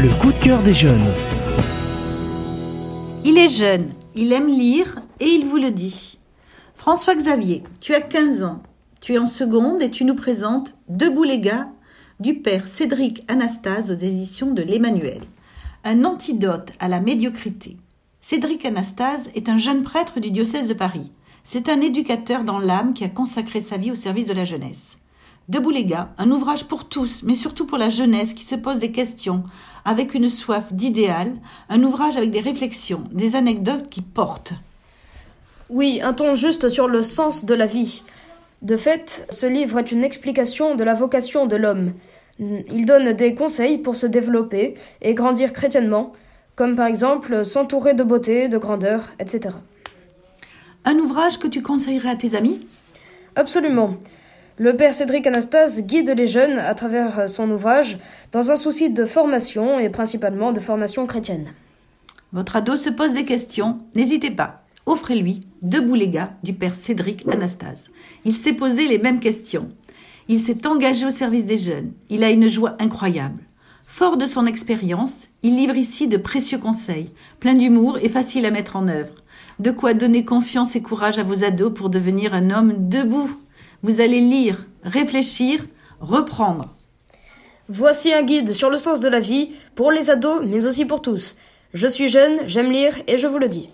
Le coup de cœur des jeunes. Il est jeune, il aime lire et il vous le dit. François Xavier, tu as 15 ans. Tu es en seconde et tu nous présentes Debout les gars du père Cédric Anastase aux éditions de l'Emmanuel. Un antidote à la médiocrité. Cédric Anastase est un jeune prêtre du diocèse de Paris. C'est un éducateur dans l'âme qui a consacré sa vie au service de la jeunesse. Debout les gars, un ouvrage pour tous, mais surtout pour la jeunesse qui se pose des questions, avec une soif d'idéal, un ouvrage avec des réflexions, des anecdotes qui portent. Oui, un ton juste sur le sens de la vie. De fait, ce livre est une explication de la vocation de l'homme. Il donne des conseils pour se développer et grandir chrétiennement, comme par exemple s'entourer de beauté, de grandeur, etc. Un ouvrage que tu conseillerais à tes amis? Absolument. Le père Cédric Anastase guide les jeunes à travers son ouvrage dans un souci de formation et principalement de formation chrétienne. Votre ado se pose des questions, n'hésitez pas. Offrez-lui Debout les gars du père Cédric Anastase. Il s'est posé les mêmes questions. Il s'est engagé au service des jeunes. Il a une joie incroyable. Fort de son expérience, il livre ici de précieux conseils, pleins d'humour et faciles à mettre en œuvre. De quoi donner confiance et courage à vos ados pour devenir un homme debout. Vous allez lire, réfléchir, reprendre. Voici un guide sur le sens de la vie pour les ados, mais aussi pour tous. Je suis jeune, j'aime lire et je vous le dis.